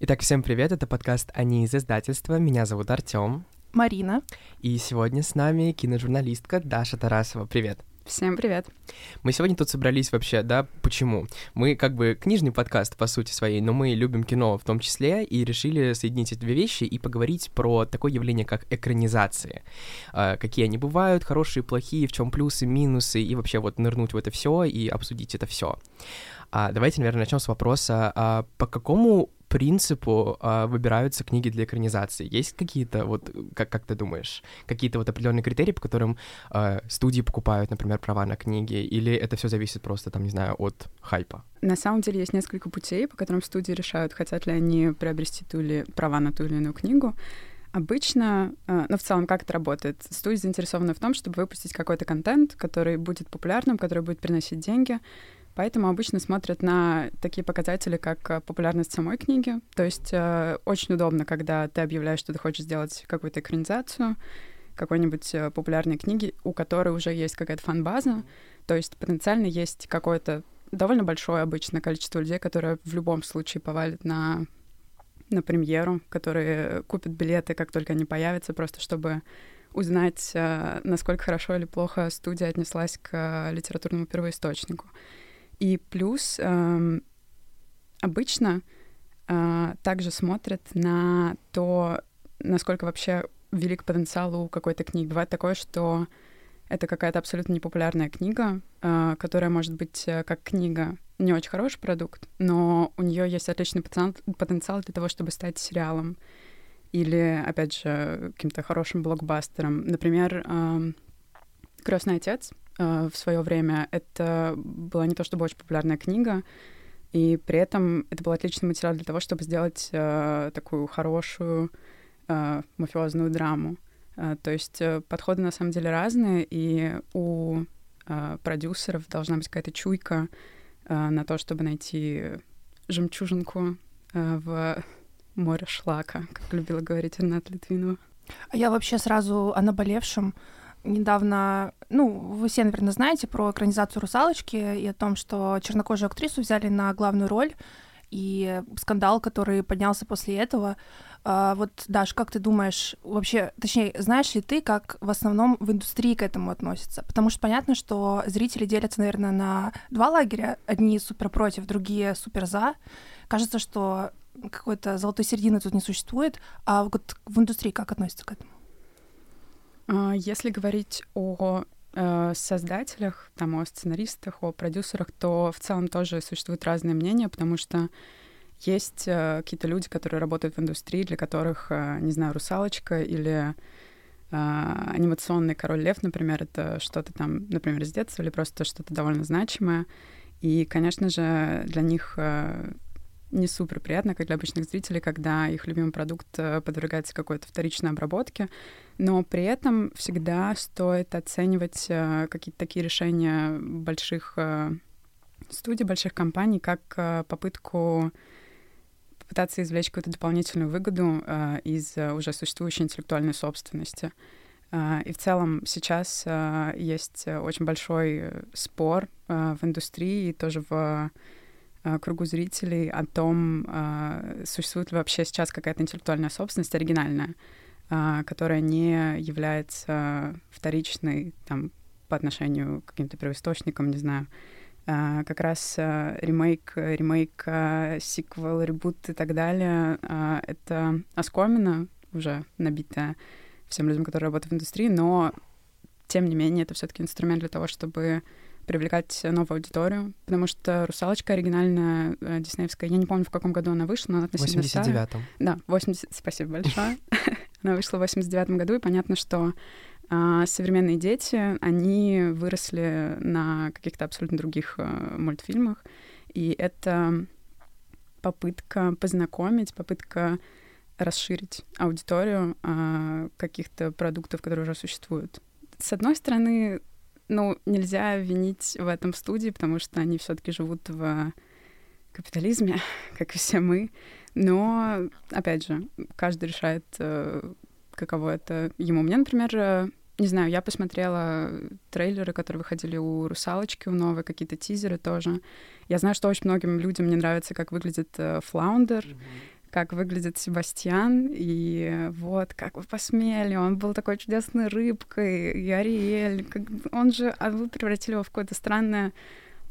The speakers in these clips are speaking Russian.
Итак, всем привет, это подкаст «Они из издательства», меня зовут Артём. Марина. И сегодня с нами киножурналистка Даша Тарасова. Привет. Всем привет. Мы сегодня тут собрались вообще, да, почему? Мы как бы книжный подкаст по сути своей, но мы любим кино в том числе и решили соединить эти две вещи и поговорить про такое явление, как экранизации. А, какие они бывают, хорошие, плохие, в чем плюсы, минусы, и вообще вот нырнуть в это все и обсудить это все. А, давайте, наверное, начнем с вопроса, а, по какому принципу э, выбираются книги для экранизации? Есть какие-то, вот, как, как ты думаешь, какие-то вот определенные критерии, по которым э, студии покупают, например, права на книги, или это все зависит просто, там, не знаю, от хайпа? На самом деле есть несколько путей, по которым студии решают, хотят ли они приобрести ту или права на ту или иную книгу. Обычно, ну, в целом, как это работает? Студия заинтересована в том, чтобы выпустить какой-то контент, который будет популярным, который будет приносить деньги, Поэтому обычно смотрят на такие показатели, как э, популярность самой книги. То есть э, очень удобно, когда ты объявляешь, что ты хочешь сделать какую-то экранизацию какой-нибудь э, популярной книги, у которой уже есть какая-то фан-база. То есть потенциально есть какое-то довольно большое обычно количество людей, которые в любом случае повалят на, на премьеру, которые купят билеты, как только они появятся, просто чтобы узнать, э, насколько хорошо или плохо студия отнеслась к литературному первоисточнику. И плюс э, обычно э, также смотрят на то, насколько вообще велик потенциал у какой-то книги. Бывает такое, что это какая-то абсолютно непопулярная книга, э, которая может быть э, как книга не очень хороший продукт, но у нее есть отличный потенциал, для того, чтобы стать сериалом или, опять же, каким-то хорошим блокбастером. Например, э, «Крестный отец» Э, в свое время. Это была не то чтобы очень популярная книга, и при этом это был отличный материал для того, чтобы сделать э, такую хорошую э, мафиозную драму. То есть подходы на самом деле разные, и у продюсеров должна быть какая-то чуйка на то, чтобы найти жемчужинку в море шлака, как любила говорить Анна Литвинова. А я вообще сразу о наболевшем недавно, ну, вы все, наверное, знаете про экранизацию «Русалочки» и о том, что чернокожую актрису взяли на главную роль, и скандал, который поднялся после этого. А, вот, Даш, как ты думаешь, вообще, точнее, знаешь ли ты, как в основном в индустрии к этому относятся? Потому что понятно, что зрители делятся, наверное, на два лагеря. Одни супер против, другие супер за. Кажется, что какой-то золотой середины тут не существует. А вот в индустрии как относятся к этому? А, если говорить о э, создателях, там, о сценаристах, о продюсерах, то в целом тоже существуют разные мнения, потому что есть э, какие-то люди, которые работают в индустрии, для которых, э, не знаю, «Русалочка» или анимационный «Король лев», например, это что-то там, например, из детства или просто что-то довольно значимое. И, конечно же, для них не супер приятно, как для обычных зрителей, когда их любимый продукт э, подвергается какой-то вторичной обработке, но при этом всегда стоит оценивать э, какие-то такие решения больших э, студий, больших компаний, как попытку попытаться извлечь какую-то дополнительную выгоду из уже существующей интеллектуальной собственности. И в целом сейчас есть очень большой спор в индустрии и тоже в Э, кругу зрителей о том, э, существует ли вообще сейчас какая-то интеллектуальная собственность оригинальная, э, которая не является вторичной там, по отношению к каким-то первоисточникам, не знаю, как раз ремейк, ремейк, сиквел, ребут и так далее, это оскомина уже набитая всем людям, которые работают в индустрии, но тем не менее это все-таки инструмент для того, чтобы привлекать новую аудиторию, потому что «Русалочка» оригинальная э, диснеевская, я не помню, в каком году она вышла, но она относительно В 89-м. Да, 80... Спасибо большое. Она вышла в 89-м году, и понятно, что а, современные дети, они выросли на каких-то абсолютно других а, мультфильмах, и это попытка познакомить, попытка расширить аудиторию а, каких-то продуктов, которые уже существуют. С одной стороны, ну, нельзя винить в этом студии, потому что они все-таки живут в капитализме, как и все мы. Но, опять же, каждый решает, э, каково это ему. Мне, например, э, не знаю, я посмотрела трейлеры, которые выходили у «Русалочки», у новой, какие-то тизеры тоже. Я знаю, что очень многим людям не нравится, как выглядит э, Флаундер, как выглядит Себастьян, и вот, как вы посмели, он был такой чудесной рыбкой, и Ариэль, как... он же, а вы превратили его в какое-то странное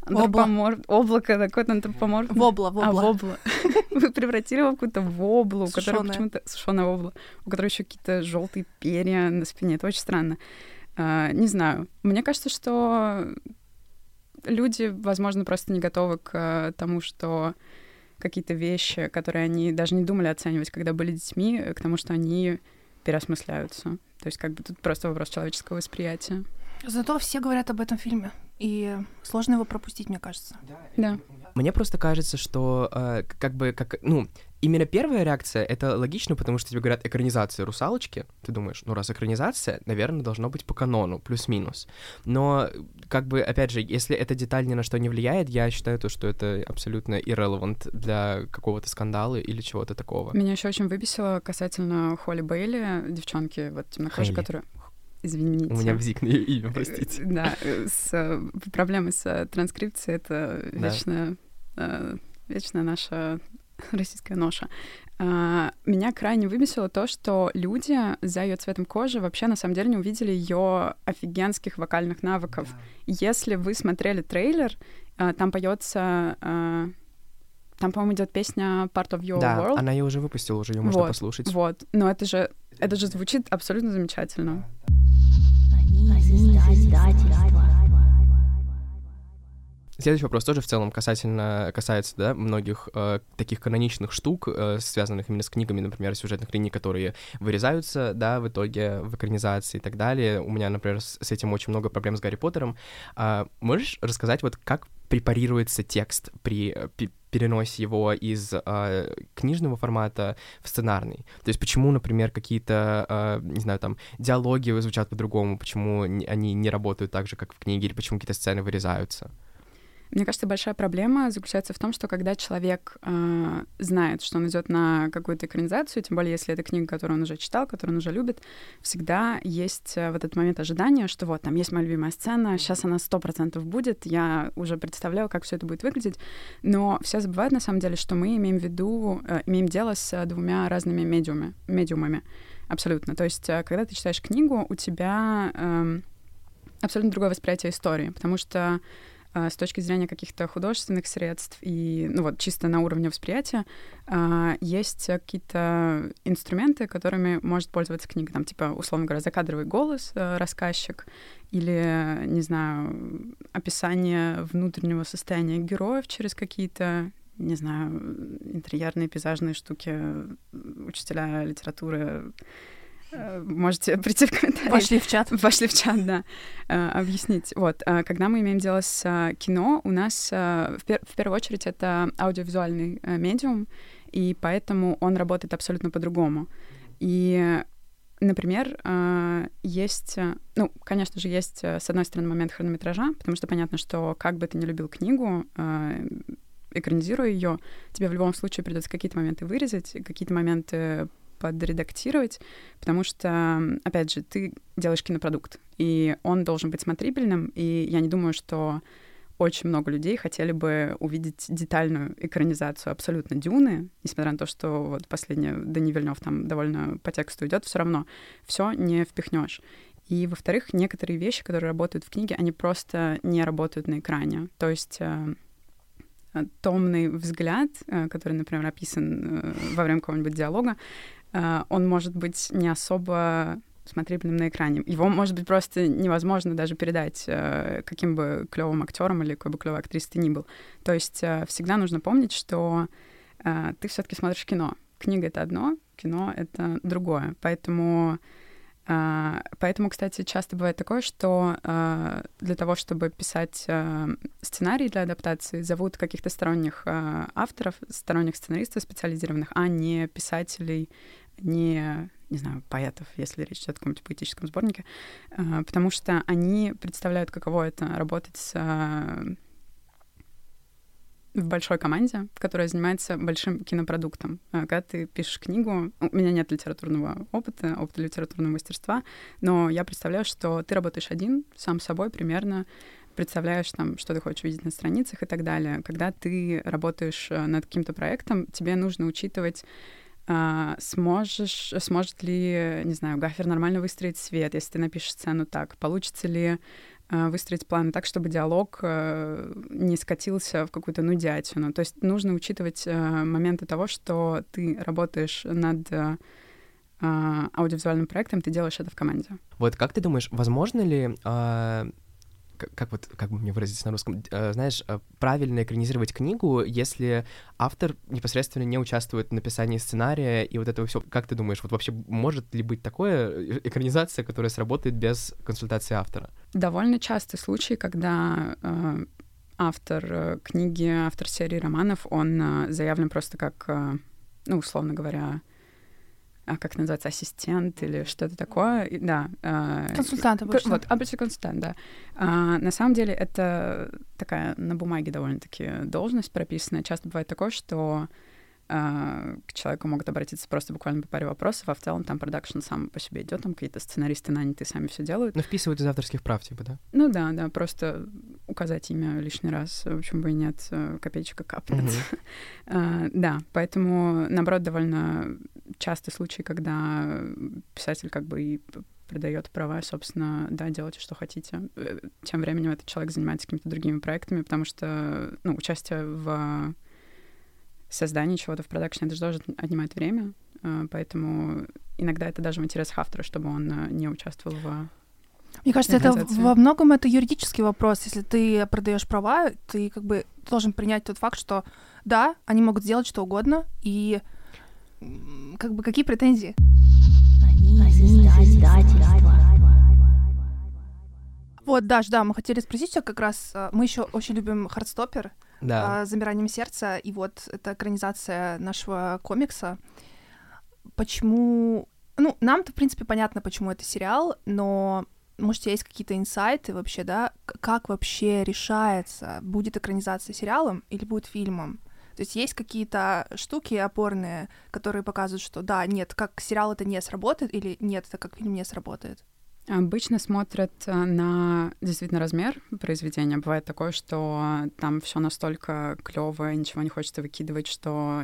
антропомор... облако, какое-то антропоморфное. Вобла, вобла. А, вобла. Вы превратили его в какую-то воблу, у которой почему-то... Сушеная вобла, у которой еще какие-то желтые перья на спине. Это очень странно. А, не знаю. Мне кажется, что люди, возможно, просто не готовы к э, тому, что какие-то вещи, которые они даже не думали оценивать, когда были детьми, к тому, что они переосмысляются. То есть как бы тут просто вопрос человеческого восприятия. Зато все говорят об этом фильме, и сложно его пропустить, мне кажется. Да. Мне просто кажется, что э, как бы как ну именно первая реакция это логично, потому что тебе говорят экранизация русалочки. Ты думаешь, ну раз экранизация, наверное, должно быть по канону плюс-минус. Но как бы опять же, если эта деталь ни на что не влияет, я считаю то, что это абсолютно irrelevant для какого-то скандала или чего-то такого. Меня еще очень выбесило касательно Холли Бейли, девчонки вот темнокожие, которые извините. У меня бзик на имя, простите. Да, с, э, проблемы с транскрипцией — это вечная, да. вечная наша российская ноша. А, меня крайне выбесило то, что люди за ее цветом кожи вообще на самом деле не увидели ее офигенских вокальных навыков. Да. Если вы смотрели трейлер, а, там поется а, там, по-моему, идет песня Part of Your да, World. она ее уже выпустила, уже ее можно послушать. Вот, но это же это же звучит абсолютно замечательно. Следующий вопрос тоже в целом касательно, касается да, многих э, таких каноничных штук, э, связанных именно с книгами, например, сюжетных линий, которые вырезаются да, в итоге в экранизации и так далее. У меня, например, с, с этим очень много проблем с Гарри Поттером. А, можешь рассказать, вот как препарируется текст при переносе его из э, книжного формата в сценарный. То есть почему, например, какие-то, э, не знаю, там, диалоги звучат по-другому, почему они не работают так же, как в книге, или почему какие-то сцены вырезаются? Мне кажется, большая проблема заключается в том, что когда человек э, знает, что он идет на какую-то экранизацию, тем более если это книга, которую он уже читал, которую он уже любит, всегда есть э, вот этот момент ожидания, что вот там есть моя любимая сцена, сейчас она сто процентов будет, я уже представляю, как все это будет выглядеть, но все забывают на самом деле, что мы имеем в виду, э, имеем дело с двумя разными медиумами, медиумами, абсолютно. То есть, э, когда ты читаешь книгу, у тебя э, абсолютно другое восприятие истории, потому что с точки зрения каких-то художественных средств и, ну вот, чисто на уровне восприятия, а, есть какие-то инструменты, которыми может пользоваться книга. Там, типа, условно говоря, закадровый голос, э, рассказчик, или, не знаю, описание внутреннего состояния героев через какие-то не знаю, интерьерные, пейзажные штуки, учителя литературы, можете прийти в комментарии. Пошли в чат. Пошли в чат, да. Э, объяснить. Вот, э, когда мы имеем дело с кино, у нас в, пер в первую очередь это аудиовизуальный медиум, и поэтому он работает абсолютно по-другому. И Например, есть, ну, конечно же, есть, с одной стороны, момент хронометража, потому что понятно, что как бы ты ни любил книгу, экранизируя ее, тебе в любом случае придется какие-то моменты вырезать, какие-то моменты подредактировать, потому что, опять же, ты делаешь кинопродукт, и он должен быть смотрибельным, и я не думаю, что очень много людей хотели бы увидеть детальную экранизацию абсолютно Дюны, несмотря на то, что вот последняя Дани Вильнев там довольно по тексту идет, все равно все не впихнешь. И, во-вторых, некоторые вещи, которые работают в книге, они просто не работают на экране. То есть э, томный взгляд, э, который, например, описан э, во время какого-нибудь диалога, Э, он может быть не особо смотрибельным на экране. Его, может быть, просто невозможно даже передать, э, каким бы клевым актером или какой бы клевой актрисой ты ни был. То есть э, всегда нужно помнить, что ты все-таки смотришь кино. Книга это одно, кино это другое. Поэтому Поэтому, кстати, часто бывает такое, что для того, чтобы писать сценарий для адаптации, зовут каких-то сторонних авторов, сторонних сценаристов специализированных, а не писателей не, не знаю, поэтов, если речь идет о каком-нибудь поэтическом сборнике, а, потому что они представляют, каково это работать с в большой команде, которая занимается большим кинопродуктом. А, когда ты пишешь книгу, у меня нет литературного опыта, опыта литературного мастерства, но я представляю, что ты работаешь один, сам собой примерно, представляешь там, что ты хочешь видеть на страницах и так далее. Когда ты работаешь э, над каким-то проектом, тебе нужно учитывать а, сможешь, сможет ли, не знаю, гафер нормально выстроить свет, если ты напишешь сцену так, получится ли выстроить план так, чтобы диалог а, не скатился в какую-то нудятину. То есть нужно учитывать а, моменты того, что ты работаешь над а, аудиовизуальным проектом, ты делаешь это в команде. Вот как ты думаешь, возможно ли а, как, вот, как бы мне выразиться на русском, э, знаешь, э, правильно экранизировать книгу, если автор непосредственно не участвует в написании сценария и вот этого все. Как ты думаешь, вот вообще может ли быть такое э, экранизация, которая сработает без консультации автора? Довольно частый случай, когда э, автор книги, автор серии романов, он заявлен просто как, ну, условно говоря, а как называется, ассистент или что-то такое, и, да. Э, консультант обычно. Вот, обычно консультант, да. А, на самом деле это такая на бумаге довольно-таки должность прописанная. Часто бывает такое, что к человеку могут обратиться просто буквально по паре вопросов, а в целом там продакшн сам по себе идет, там какие-то сценаристы наняты сами все делают. Ну, вписывают из авторских прав, типа, да? Ну да, да, просто указать имя лишний раз, почему бы и нет, э, копеечка капнет. Mm-hmm. uh, да, поэтому, наоборот, довольно частый случай, когда писатель как бы и придает права, собственно, да, делайте, что хотите. Э, тем временем этот человек занимается какими-то другими проектами, потому что, ну, участие в создание чего-то в продакшне, это же тоже отнимает время, э, поэтому иногда это даже в интересах автора, чтобы он э, не участвовал в мне кажется, это во многом это юридический вопрос. Если ты продаешь права, ты как бы должен принять тот факт, что да, они могут сделать что угодно, и как бы какие претензии? Вот, Даш, да, мы хотели спросить тебя как раз, э, мы еще очень любим Хардстоппер, да. «Замиранием сердца», и вот это экранизация нашего комикса. Почему... Ну, нам-то, в принципе, понятно, почему это сериал, но может, есть какие-то инсайты вообще, да? Как вообще решается, будет экранизация сериалом или будет фильмом? То есть есть какие-то штуки опорные, которые показывают, что да, нет, как сериал это не сработает, или нет, это как фильм не сработает? Обычно смотрят э, на действительно размер произведения. Бывает такое, что там все настолько клевое, ничего не хочется выкидывать, что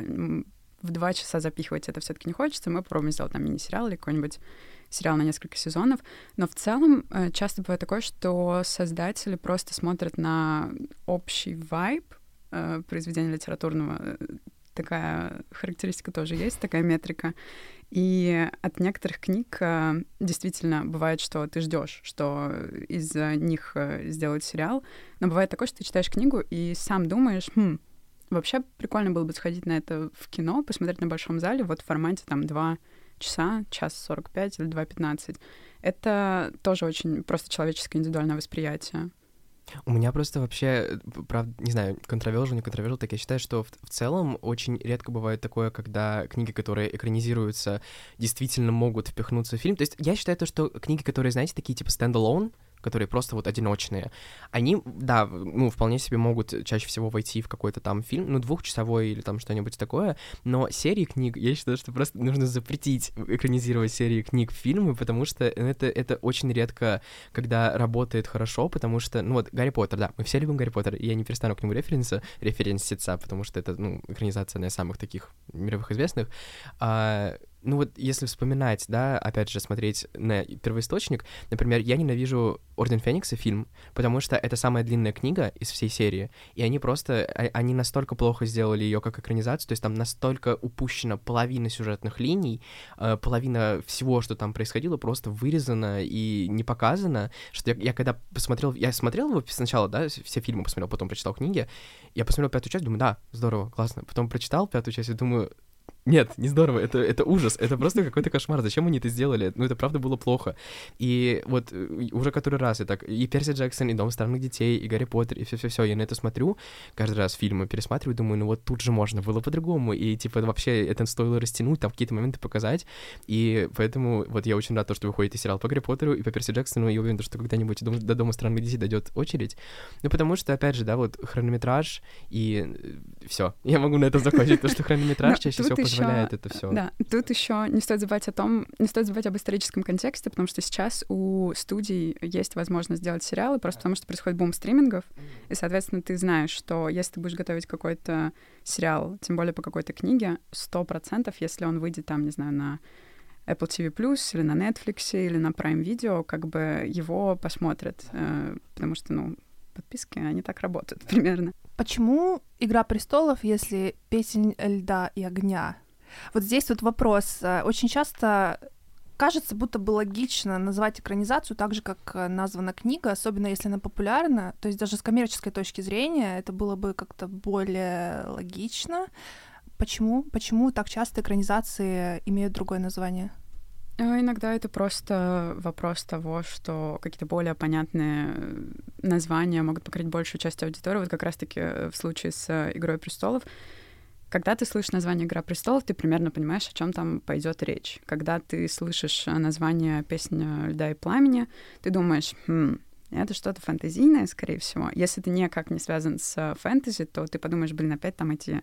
в два часа запихивать это все-таки не хочется. Мы попробуем сделать там мини-сериал или какой-нибудь сериал на несколько сезонов. Но в целом э, часто бывает такое, что создатели просто смотрят на общий вайб э, произведения литературного. Такая характеристика тоже есть, такая метрика. И от некоторых книг э, действительно бывает, что ты ждешь, что из них э, сделают сериал, но бывает такое, что ты читаешь книгу и сам думаешь, хм, вообще прикольно было бы сходить на это в кино, посмотреть на большом зале, вот в формате там два часа, час сорок пять или два пятнадцать. Это тоже очень просто человеческое индивидуальное восприятие. У меня просто вообще, правда, не знаю, контровержил, не контровержил, так я считаю, что в, в целом очень редко бывает такое, когда книги, которые экранизируются, действительно могут впихнуться в фильм. То есть я считаю то, что книги, которые, знаете, такие типа стендалон, которые просто вот одиночные, они, да, ну, вполне себе могут чаще всего войти в какой-то там фильм, ну, двухчасовой или там что-нибудь такое, но серии книг, я считаю, что просто нужно запретить экранизировать серии книг в фильмы, потому что это, это очень редко, когда работает хорошо, потому что, ну, вот, Гарри Поттер, да, мы все любим Гарри Поттер, и я не перестану к нему референса, референситься, потому что это, ну, экранизация на самых таких мировых известных, а, ну вот если вспоминать, да, опять же, смотреть на первоисточник, например, я ненавижу Орден Феникса фильм, потому что это самая длинная книга из всей серии, и они просто, а, они настолько плохо сделали ее как экранизацию, то есть там настолько упущена половина сюжетных линий, э, половина всего, что там происходило, просто вырезана и не показана, что я, я когда посмотрел, я смотрел его сначала, да, все фильмы посмотрел, потом прочитал книги, я посмотрел пятую часть, думаю, да, здорово, классно, потом прочитал пятую часть и думаю, Нет, не здорово, это, это ужас, это просто какой-то кошмар. Зачем они это сделали? Ну, это правда было плохо. И вот э, уже который раз я так... И Перси Джексон, и Дом странных детей, и Гарри Поттер, и все-все-все. Я на это смотрю, каждый раз фильмы пересматриваю, думаю, ну вот тут же можно было по-другому. И типа вообще это стоило растянуть, там какие-то моменты показать. И поэтому вот я очень рад, то, что выходит и сериал по Гарри Поттеру, и по Перси Джексону, и уверен, что когда-нибудь до, до Дома странных детей дойдет очередь. Ну, потому что, опять же, да, вот хронометраж, и э, все. Я могу на этом закончить, потому что хронометраж чаще всего позволяет это все. Да, тут еще не стоит забывать о том, не стоит забывать об историческом контексте, потому что сейчас у студий есть возможность сделать сериалы, просто потому что происходит бум стримингов, и, соответственно, ты знаешь, что если ты будешь готовить какой-то сериал, тем более по какой-то книге, сто процентов, если он выйдет там, не знаю, на Apple TV Plus или на Netflix или на Prime Video, как бы его посмотрят, э, потому что, ну, подписки, они так работают примерно. Почему «Игра престолов», если «Песень льда и огня»? Вот здесь вот вопрос. Э, очень часто кажется, будто бы логично назвать экранизацию так же, как э, названа книга, особенно если она популярна. То есть даже с коммерческой точки зрения это было бы как-то более логично. Почему? Почему так часто экранизации имеют другое название? А, иногда это просто вопрос того, что какие-то более понятные названия могут покрыть большую часть аудитории. Вот как раз-таки в случае с «Игрой престолов» Когда ты слышишь название «Игра престолов», ты примерно понимаешь, о чем там пойдет речь. Когда ты слышишь название «Песня льда и пламени», ты думаешь, хм, это что-то фэнтезийное, скорее всего. Если ты никак не связан с фэнтези, то ты подумаешь, блин, опять там эти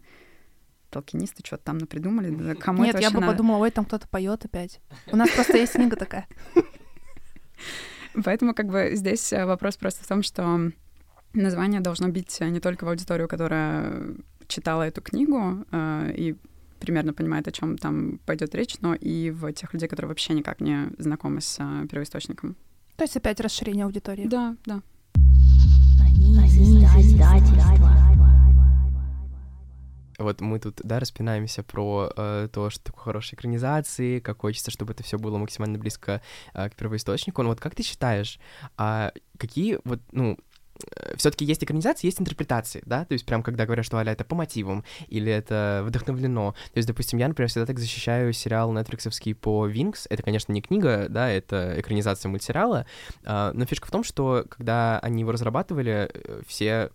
толкинисты что-то там напридумали. Да кому Нет, я бы надо? подумала, ой, там кто-то поет опять. У нас просто есть книга такая. Поэтому как бы здесь э, вопрос просто в том, что название должно быть не только в аудиторию, которая читала эту книгу э, и примерно понимает, о чем там пойдет речь, но и в тех людей, которые вообще никак не знакомы с э, первоисточником. То есть опять расширение аудитории. Да, да. Вот мы тут, да, распинаемся про э, то, что такое хорошие экранизации, как хочется, чтобы это все было максимально близко э, к первоисточнику. Но вот как ты считаешь, а какие вот, ну, все-таки есть экранизации, есть интерпретации, да, то есть прям когда говорят, что аля это по мотивам или это вдохновлено. То есть, допустим, я, например, всегда так защищаю сериал нетфликсовский по Винкс. Это, конечно, не книга, да, это экранизация мультсериала, а, но фишка в том, что когда они его разрабатывали, э, все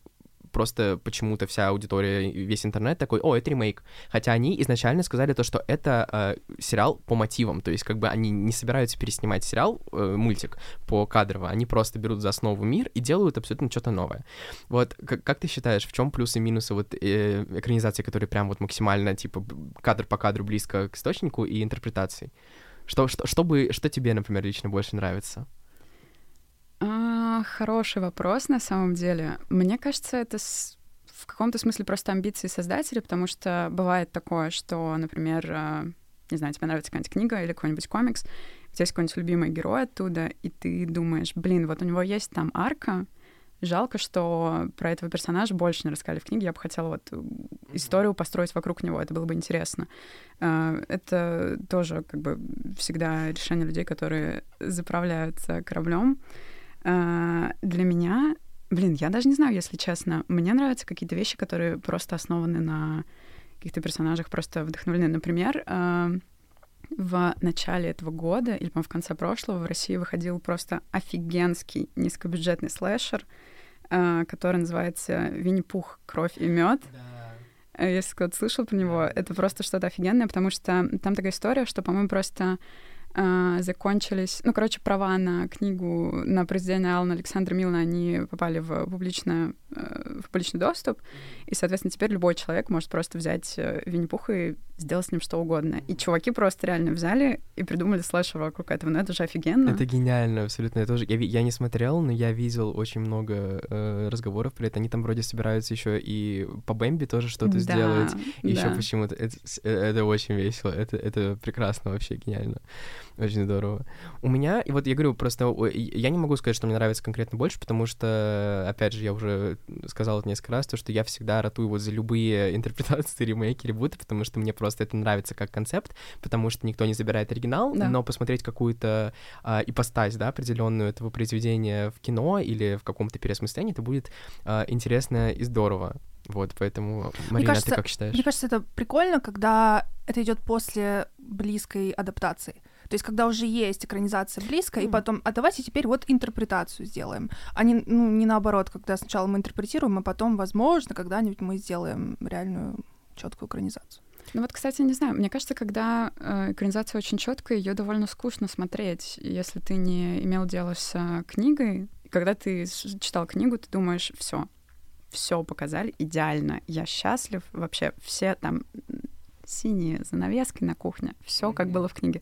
просто почему-то вся аудитория, весь интернет такой, о, это ремейк. Хотя они изначально сказали то, что это э, сериал по мотивам, то есть как бы они не собираются переснимать сериал, э, мультик по кадрово, они просто берут за основу мир и делают абсолютно что-то новое. Вот как, как ты считаешь, в чем плюсы и минусы вот э, экранизации, которые прям вот максимально типа кадр по кадру близко к источнику и интерпретации? Что, что, что, бы, что тебе, например, лично больше нравится? Хороший вопрос на самом деле. Мне кажется, это с... в каком-то смысле просто амбиции создателя, потому что бывает такое, что, например, а, не знаю, тебе нравится какая-нибудь книга или какой-нибудь комикс, у тебя есть какой-нибудь любимый герой оттуда, и ты думаешь, блин, вот у него есть там арка, жалко, что про этого персонажа больше не рассказали в книге, я бы хотела вот историю построить вокруг него, это было бы интересно. А, это тоже как бы всегда решение людей, которые заправляются кораблем. А, для меня, блин, я даже не знаю, если честно, мне нравятся какие-то вещи, которые просто основаны на каких-то персонажах, просто вдохновлены. Например, а, в начале этого года, или, по в конце прошлого, в России выходил просто офигенский низкобюджетный слэшер, а, который называется «Винни-Пух. Кровь и мед. Если кто-то слышал про него, это просто что-то офигенное, потому что там такая история, что, по-моему, просто закончились... Ну, короче, права на книгу на произведение Алана Александра Милна, они попали в, публичное, э, в публичный доступ, и, соответственно, теперь любой человек может просто взять э, Винни-Пуха и сделать с ним что угодно. И чуваки просто реально взяли и придумали слэшер вокруг этого. Ну, это же офигенно. Это гениально, абсолютно. Я тоже... Я, я не смотрел, но я видел очень много э, разговоров про это. Они там вроде собираются еще и по Бэмби тоже что-то да, сделать. Да. Еще почему-то. Это, э, это очень весело. Это, это прекрасно вообще, гениально. Очень здорово. У меня, и вот я говорю, просто я не могу сказать, что мне нравится конкретно больше, потому что, опять же, я уже сказал это несколько раз, то, что я всегда ратую вот за любые интерпретации, ремейки, ребуты, потому что мне просто это нравится как концепт, потому что никто не забирает оригинал, да. но посмотреть какую-то а, ипостась, да, определенную этого произведения в кино или в каком-то переосмыслении, это будет а, интересно и здорово. Вот, поэтому, Марина, мне кажется, ты как считаешь? Мне кажется, это прикольно, когда это идет после близкой адаптации. То есть, когда уже есть экранизация близко, mm. и потом, а давайте теперь вот интерпретацию сделаем. А не, ну, не наоборот, когда сначала мы интерпретируем, а потом, возможно, когда-нибудь мы сделаем реальную четкую экранизацию. Ну вот, кстати, не знаю, мне кажется, когда э, экранизация очень четкая, ее довольно скучно смотреть. Если ты не имел дела с э, книгой, когда ты читал книгу, ты думаешь, все, все показали идеально, я счастлив, вообще все там синие занавески на кухне, все как было в книге.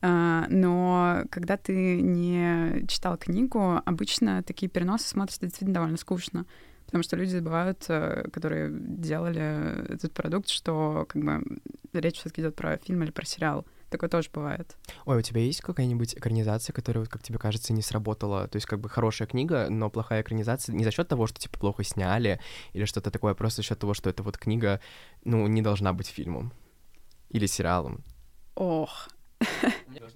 А, но когда ты не читал книгу, обычно такие переносы смотрятся действительно довольно скучно. Потому что люди забывают, э, которые делали этот продукт, что как бы речь все-таки идет про фильм или про сериал. Такое тоже бывает. Ой, у тебя есть какая-нибудь экранизация, которая, как тебе кажется, не сработала? То есть, как бы хорошая книга, но плохая экранизация не за счет того, что типа плохо сняли или что-то такое, а просто за счет того, что эта вот книга, ну, не должна быть фильмом или сериалом. Ох,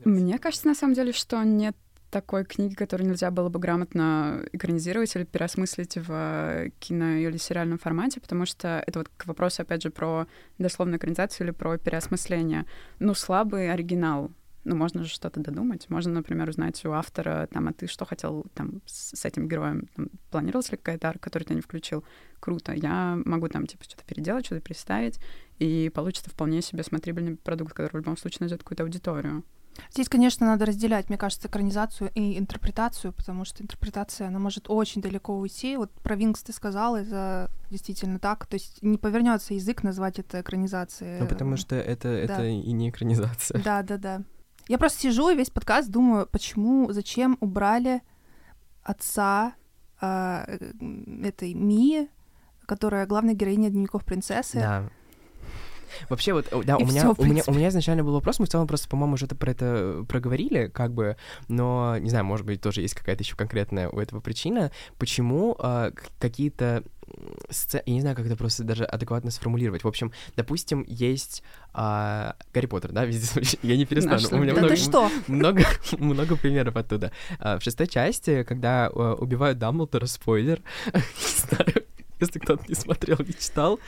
мне кажется, на самом деле, что нет такой книги, которую нельзя было бы грамотно экранизировать или переосмыслить в кино или сериальном формате, потому что это вот к вопросу, опять же, про дословную экранизацию или про переосмысление. Ну, слабый оригинал. Ну, можно же что-то додумать. Можно, например, узнать у автора, там, а ты что хотел там с этим героем? Там, планировалась ли какая-то арка, которую ты не включил? Круто. Я могу там, типа, что-то переделать, что-то представить, и получится вполне себе смотрибельный продукт, который в любом случае найдет какую-то аудиторию. Здесь, конечно, надо разделять, мне кажется, экранизацию и интерпретацию, потому что интерпретация, она может очень далеко уйти. Вот про Винкс ты сказал, это действительно так. То есть не повернется язык назвать это экранизацией. Ну, потому что это, да. это и не экранизация. Да, да, да. Я просто сижу и весь подкаст думаю, почему, зачем убрали отца э, этой Мии, которая главная героиня дневников принцессы. Да. Вообще вот, да, у меня, у, меня, у меня изначально был вопрос, мы в целом просто, по-моему, уже это про это проговорили, как бы, но, не знаю, может быть, тоже есть какая-то еще конкретная у этого причина, почему э, какие-то сцены, я не знаю, как это просто даже адекватно сформулировать. В общем, допустим, есть а, Гарри Поттер, да, везде я не перестану. У меня да много, что? много, много примеров оттуда. А, в шестой части, когда а, убивают Дамблдора, спойлер, если кто-то не смотрел, не читал,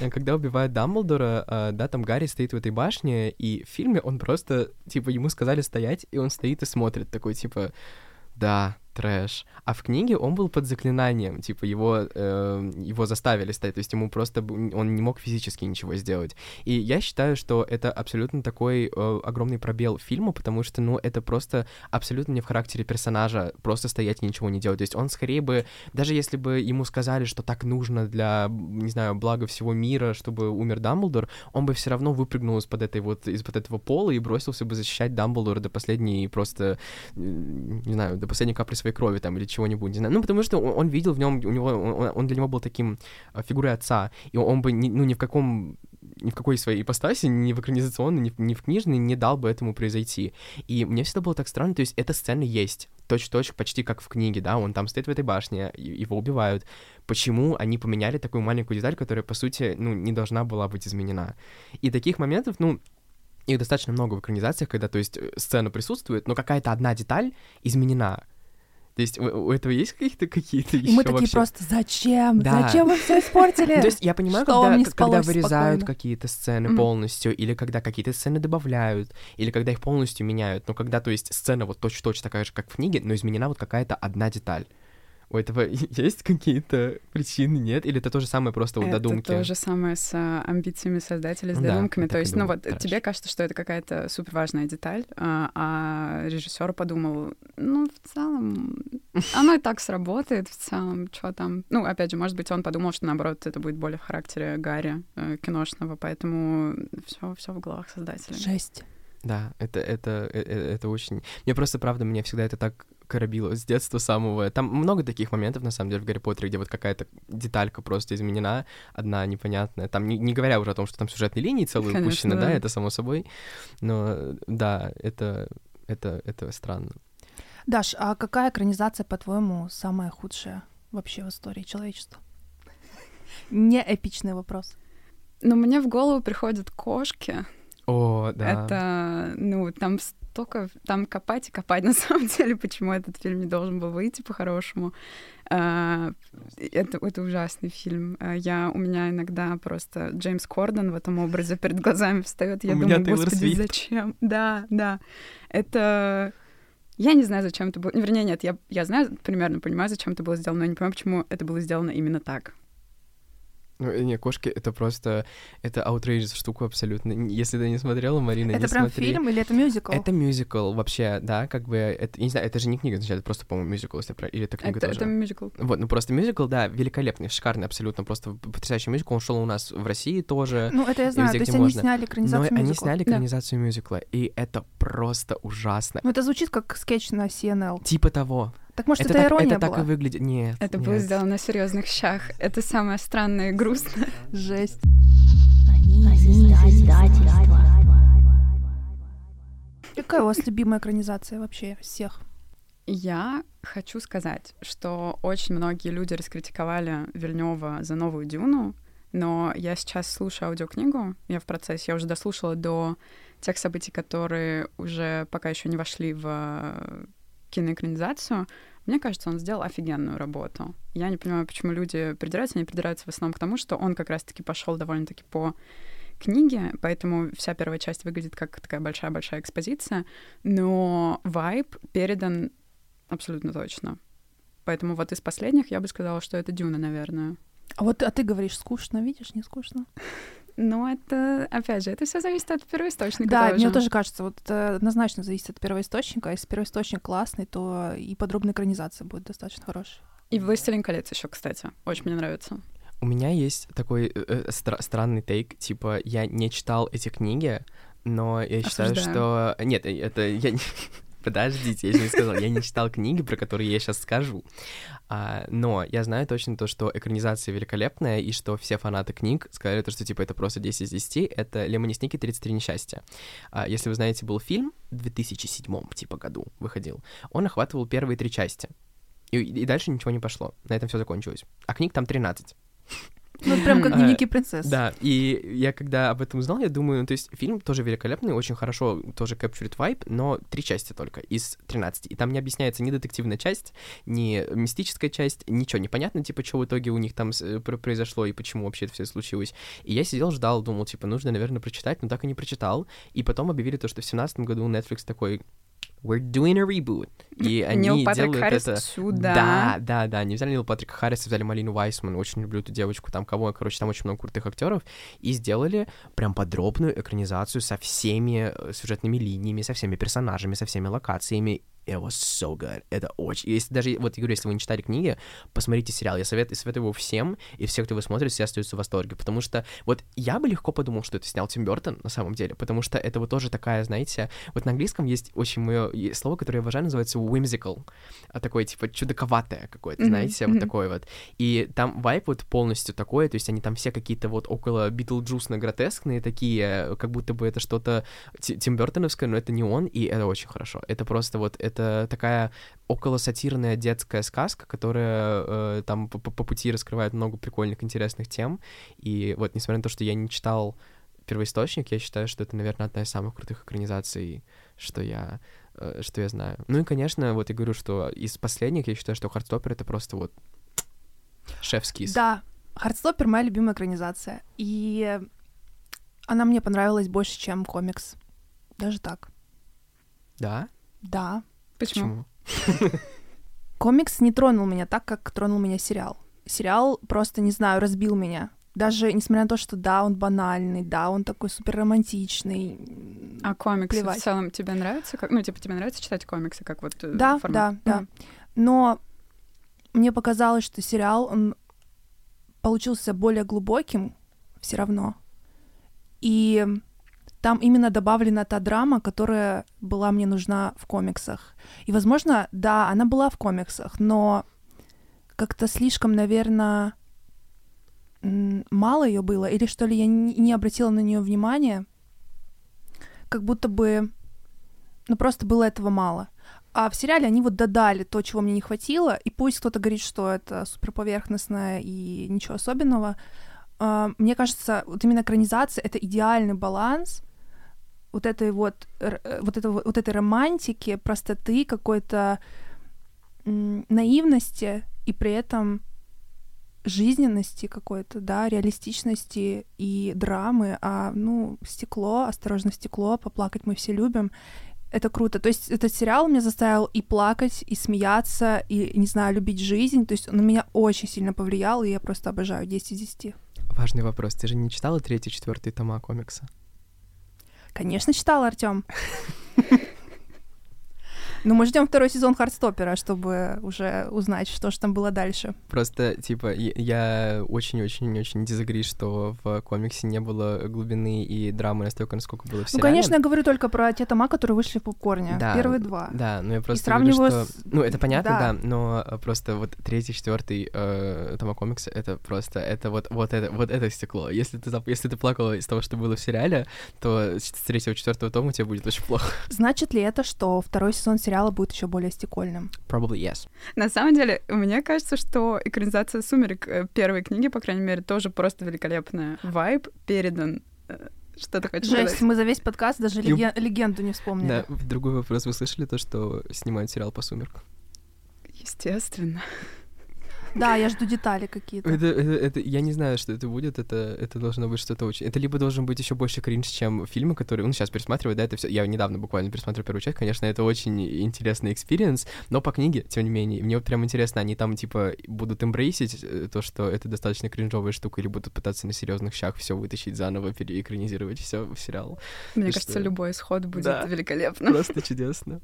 э, когда убивают Дамблдора, э, да, там Гарри стоит в этой башне, и в фильме он просто, типа, ему сказали стоять, и он стоит и смотрит, такой, типа, да, трэш. А в книге он был под заклинанием, типа его, э, его заставили стать, то есть ему просто, он не мог физически ничего сделать. И я считаю, что это абсолютно такой э, огромный пробел фильма, потому что, ну, это просто абсолютно не в характере персонажа просто стоять и ничего не делать. То есть он скорее бы, даже если бы ему сказали, что так нужно для, не знаю, блага всего мира, чтобы умер Дамблдор, он бы все равно выпрыгнул из-под этой вот, из-под этого пола и бросился бы защищать Дамблдора до последней просто, не знаю, до последней капли своей крови там или чего-нибудь, не знаю. Ну, потому что он, он видел в нем, у него, он, он для него был таким а, фигурой отца, и он бы, ни, ну, ни в каком ни в какой своей ипостаси, ни в экранизационной, ни в, ни в книжной не дал бы этому произойти. И мне всегда было так странно, то есть эта сцена есть, точь-точь, почти как в книге, да, он там стоит в этой башне, его убивают. Почему они поменяли такую маленькую деталь, которая, по сути, ну, не должна была быть изменена? И таких моментов, ну, их достаточно много в экранизациях, когда, то есть, э, сцена присутствует, но какая-то одна деталь изменена. То есть у, у этого есть какие-то какие-то еще мы такие вообще... просто зачем? Да. Зачем вы все испортили? То есть я понимаю, когда, когда вырезают какие-то сцены полностью, или когда какие-то сцены добавляют, или когда их полностью меняют, но когда, то есть, сцена вот точь-точь такая же, как в книге, но изменена вот какая-то одна деталь у этого есть какие-то причины, нет? Или это то же самое просто у это додумки? Это то же самое с а, амбициями создателя, с да, додумками. То есть, ну вот, Хорошо. тебе кажется, что это какая-то супер важная деталь, а, а режиссер подумал, ну, в целом, оно и так сработает, в целом, что там. Ну, опять же, может быть, он подумал, что наоборот, это будет более в характере Гарри э, киношного, поэтому все, все в головах создателя. Жесть. Да, это, это, это, это очень... Мне просто, правда, мне всегда это так коробило с детства самого. Там много таких моментов, на самом деле, в Гарри Поттере, где вот какая-то деталька просто изменена, одна непонятная. Там, не, не говоря уже о том, что там сюжетные линии целые Конечно, упущены, да. да, это само собой. Но да, это это, это странно. Даш, а какая экранизация, по-твоему, самая худшая вообще в истории человечества? Не эпичный вопрос. Но мне в голову приходят кошки. О, да. Это, ну, там столько, там копать и копать на самом деле, почему этот фильм не должен был выйти по-хорошему. А, это, это ужасный фильм. А, я, у меня иногда просто Джеймс Кордон в этом образе перед глазами встает. Я У думаю, господи, Свифт». зачем? Да, да. Это... Я не знаю, зачем это было... Вернее, нет, я, я знаю, примерно понимаю, зачем это было сделано, но я не понимаю, почему это было сделано именно так. Ну, не, кошки это просто, это outrageous штука абсолютно. Если ты не смотрела, Марина, это не прям смотри. фильм или это мюзикл? Это мюзикл вообще, да, как бы, это, я не знаю, это же не книга, значит, это просто, по-моему, мюзикл, если про... или это книга Это, тоже. это мюзикл. Вот, ну просто мюзикл, да, великолепный, шикарный абсолютно, просто потрясающий мюзикл, он шел у нас в России тоже, Ну, это я знаю, везде, то есть они можно. сняли но экранизацию они мюзикла. сняли Да. экранизацию мюзикла, и это просто ужасно. Ну, это звучит как скетч на CNL. Типа того. Так может, это, так, ирония это так была? и выглядит. Нет. Это нет. было сделано на серьезных щах. Это самое странное и грустное. Жесть. Какая у вас любимая экранизация вообще всех? Я хочу сказать, что очень многие люди раскритиковали Вильнева за новую Дюну, но я сейчас слушаю аудиокнигу, я в процессе, я уже дослушала до тех событий, которые уже пока еще не вошли в э, киноэкранизацию. Мне кажется, он сделал офигенную работу. Я не понимаю, почему люди придираются, они придираются в основном к тому, что он как раз-таки пошел довольно-таки по книге, поэтому вся первая часть выглядит как такая большая-большая экспозиция, но вайб передан абсолютно точно. Поэтому вот из последних я бы сказала, что это Дюна, наверное. А вот а ты говоришь, скучно, видишь, не скучно? Но это, опять же, это все зависит от первоисточника Да, тоже. мне тоже кажется, вот это однозначно зависит от первоисточника. А если первоисточник классный, то и подробная экранизация будет достаточно хорошая. И «Властелин колец» еще, кстати. Очень мне нравится. У меня есть такой э, э, стра- странный тейк, типа, я не читал эти книги, но я считаю, Осуждаю. что... Нет, это я не... Подождите, я еще не сказал. Я не читал книги, про которые я сейчас скажу. А, но я знаю точно то, что экранизация великолепная, и что все фанаты книг сказали то, что, типа, это просто 10 из 10. Это «Лемони Сники. 33 несчастья». А, если вы знаете, был фильм в 2007 типа году выходил. Он охватывал первые три части. И, и дальше ничего не пошло. На этом все закончилось. А книг там 13. Ну, прям как А, дневники принцесс. Да, и я когда об этом узнал, я думаю, ну, то есть фильм тоже великолепный, очень хорошо тоже captured vibe, но три части только из 13. И там не объясняется ни детективная часть, ни мистическая часть, ничего непонятно, типа, что в итоге у них там э, про- произошло и почему вообще это все случилось. И я сидел, ждал, думал, типа, нужно, наверное, прочитать, но так и не прочитал. И потом объявили то, что в 17 году Netflix такой We're doing a reboot. И они Нил Патрик делают Харрис это... сюда. Да, да, да. Они взяли Нила Патрика Харриса, взяли Малину Вайсман, очень люблю эту девочку, там кого, короче, там очень много крутых актеров, и сделали прям подробную экранизацию со всеми э, сюжетными линиями, со всеми персонажами, со всеми локациями. It was so good. Это очень... Если даже, вот я говорю, если вы не читали книги, посмотрите сериал. Я советую, советую его всем, и все, кто его смотрит, все остаются в восторге. Потому что вот я бы легко подумал, что это снял Тим Бертон на самом деле, потому что это вот тоже такая, знаете, вот на английском есть очень мое слово, которое я обожаю, называется whimsical. А такое, типа, чудаковатое какое-то, знаете, вот мгм. такое вот. И там вайп вот полностью такой, то есть они там все какие-то вот около Битлджусно-гротескные такие, как будто бы это что-то Ти- Тим Бертоновское, но это не он, и это очень хорошо. Это просто вот, это такая около сатирная детская сказка, которая э, там по, по- пути раскрывает много прикольных, интересных тем. И вот, несмотря на то, что я не читал первоисточник, я считаю, что это, наверное, одна из самых крутых экранизаций, что я, э, что я знаю. Ну и, конечно, вот я говорю, что из последних я считаю, что Хардстоппер — это просто вот шефский. Да, Хардстоппер — моя любимая экранизация. И она мне понравилась больше, чем комикс. Даже так. Да? Да. Почему? Комикс не тронул меня так, как тронул меня сериал. Сериал просто, не знаю, разбил меня. Даже несмотря на то, что да, он банальный, да, он такой супер романтичный. А комиксы Плевать. в целом тебе нравятся? Как... Ну, типа, тебе нравится читать комиксы, как вот э, Да, формат? да, да. Мгм. Но мне показалось, что сериал, он получился более глубоким все равно. И там именно добавлена та драма, которая была мне нужна в комиксах. И, возможно, да, она была в комиксах, но как-то слишком, наверное, мало ее было, или что ли я не обратила на нее внимания, как будто бы ну просто было этого мало. А в сериале они вот додали то, чего мне не хватило, и пусть кто-то говорит, что это супер поверхностное и ничего особенного, а, мне кажется, вот именно экранизация — это идеальный баланс вот этой вот, э, вот, это, вот этой романтики, простоты, какой-то наивности и при этом жизненности какой-то, да, реалистичности и драмы, а, ну, стекло, осторожно, стекло, поплакать мы все любим. Это круто. То есть этот сериал меня заставил и плакать, и смеяться, и, не знаю, любить жизнь. То есть он на меня очень сильно повлиял, и я просто обожаю 10 из 10. Важный вопрос. Ты же не читала третий, четвертый тома комикса? Конечно, читала, Артем. Ну, мы ждем второй сезон Хардстопера, чтобы уже узнать, что же там было дальше. Просто, типа, я очень-очень-очень дизагри, что в комиксе не было глубины и драмы настолько, насколько было в ну, сериале. Ну, конечно, я говорю только про те тома, которые вышли в попкорне. Да, Первые два. Да, но я просто и сравниваю говорю, что... С... Ну, это понятно, да. да, но просто вот третий, четвертый э, тома комикса, это просто, это вот, вот это, вот это стекло. Если ты, если ты плакала из того, что было в сериале, то с третьего, четвертого тома тебе будет очень плохо. Значит ли это, что второй сезон сериала будет еще более стекольным. Probably yes. На самом деле, мне кажется, что экранизация «Сумерек» э, первой книги, по крайней мере, тоже просто великолепная. Вайб передан э, что ты хочешь Жесть, сказать? мы за весь подкаст даже И... легенду не вспомнили. Да, другой вопрос. Вы слышали то, что снимают сериал по «Сумеркам»? Естественно. Да, я жду детали какие-то. Это, это, это, я не знаю, что это будет. Это, это должно быть что-то очень. Это либо должен быть еще больше кринж, чем фильмы, которые. Ну, сейчас пересматриваю, да, это все. Я недавно буквально пересматривал первую часть. Конечно, это очень интересный experience, но по книге, тем не менее, мне вот прям интересно, они там типа будут embrace ить э, то, что это достаточно кринжовая штука, или будут пытаться на серьезных щах все вытащить заново, переэкранизировать все в сериал. Мне И кажется, что... любой исход будет да, великолепно. Просто чудесно.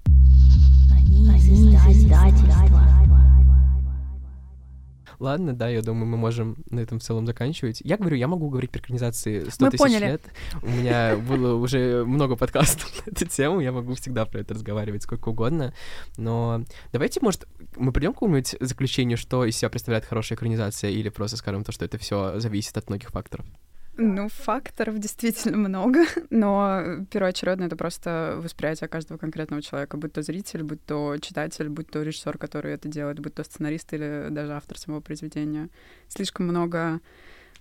Ладно, да, я думаю, мы можем на этом в целом заканчивать. Я говорю, я могу говорить про экранизации 100 мы тысяч поняли. лет. У меня было уже много подкастов на эту тему, я могу всегда про это разговаривать сколько угодно. Но давайте, может, мы придем к какому-нибудь заключению, что из себя представляет хорошая экранизация, или просто скажем то, что это все зависит от многих факторов? Ну, факторов действительно много, но первоочередно это просто восприятие каждого конкретного человека, будь то зритель, будь то читатель, будь то режиссер, который это делает, будь то сценарист или даже автор самого произведения. Слишком много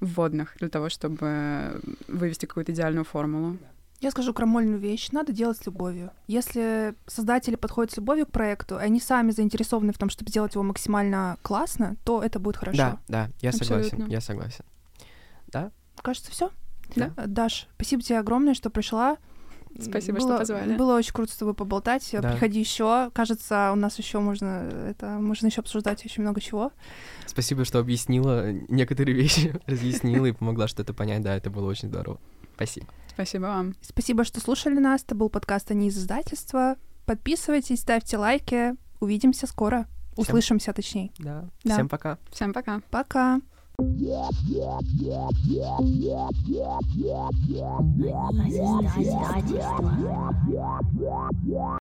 вводных для того, чтобы вывести какую-то идеальную формулу. Я скажу крамольную вещь. Надо делать с любовью. Если создатели подходят с любовью к проекту, и они сами заинтересованы в том, чтобы сделать его максимально классно, то это будет хорошо. Да, да, я Абсолютно. согласен, я согласен. Да, кажется, все. Да. Даш, спасибо тебе огромное, что пришла. Спасибо, было, что позвали. Было очень круто с тобой поболтать. Да. Приходи еще. Кажется, у нас еще можно это можно еще обсуждать очень много чего. Спасибо, что объяснила некоторые вещи, разъяснила и помогла что-то понять. Да, это было очень здорово. Спасибо. Спасибо вам. Спасибо, что слушали нас. Это был подкаст «Они из издательства». Подписывайтесь, ставьте лайки. Увидимся скоро. Всем... Услышимся, точнее. Да. да. Всем пока. Всем пока. Пока. Звезда,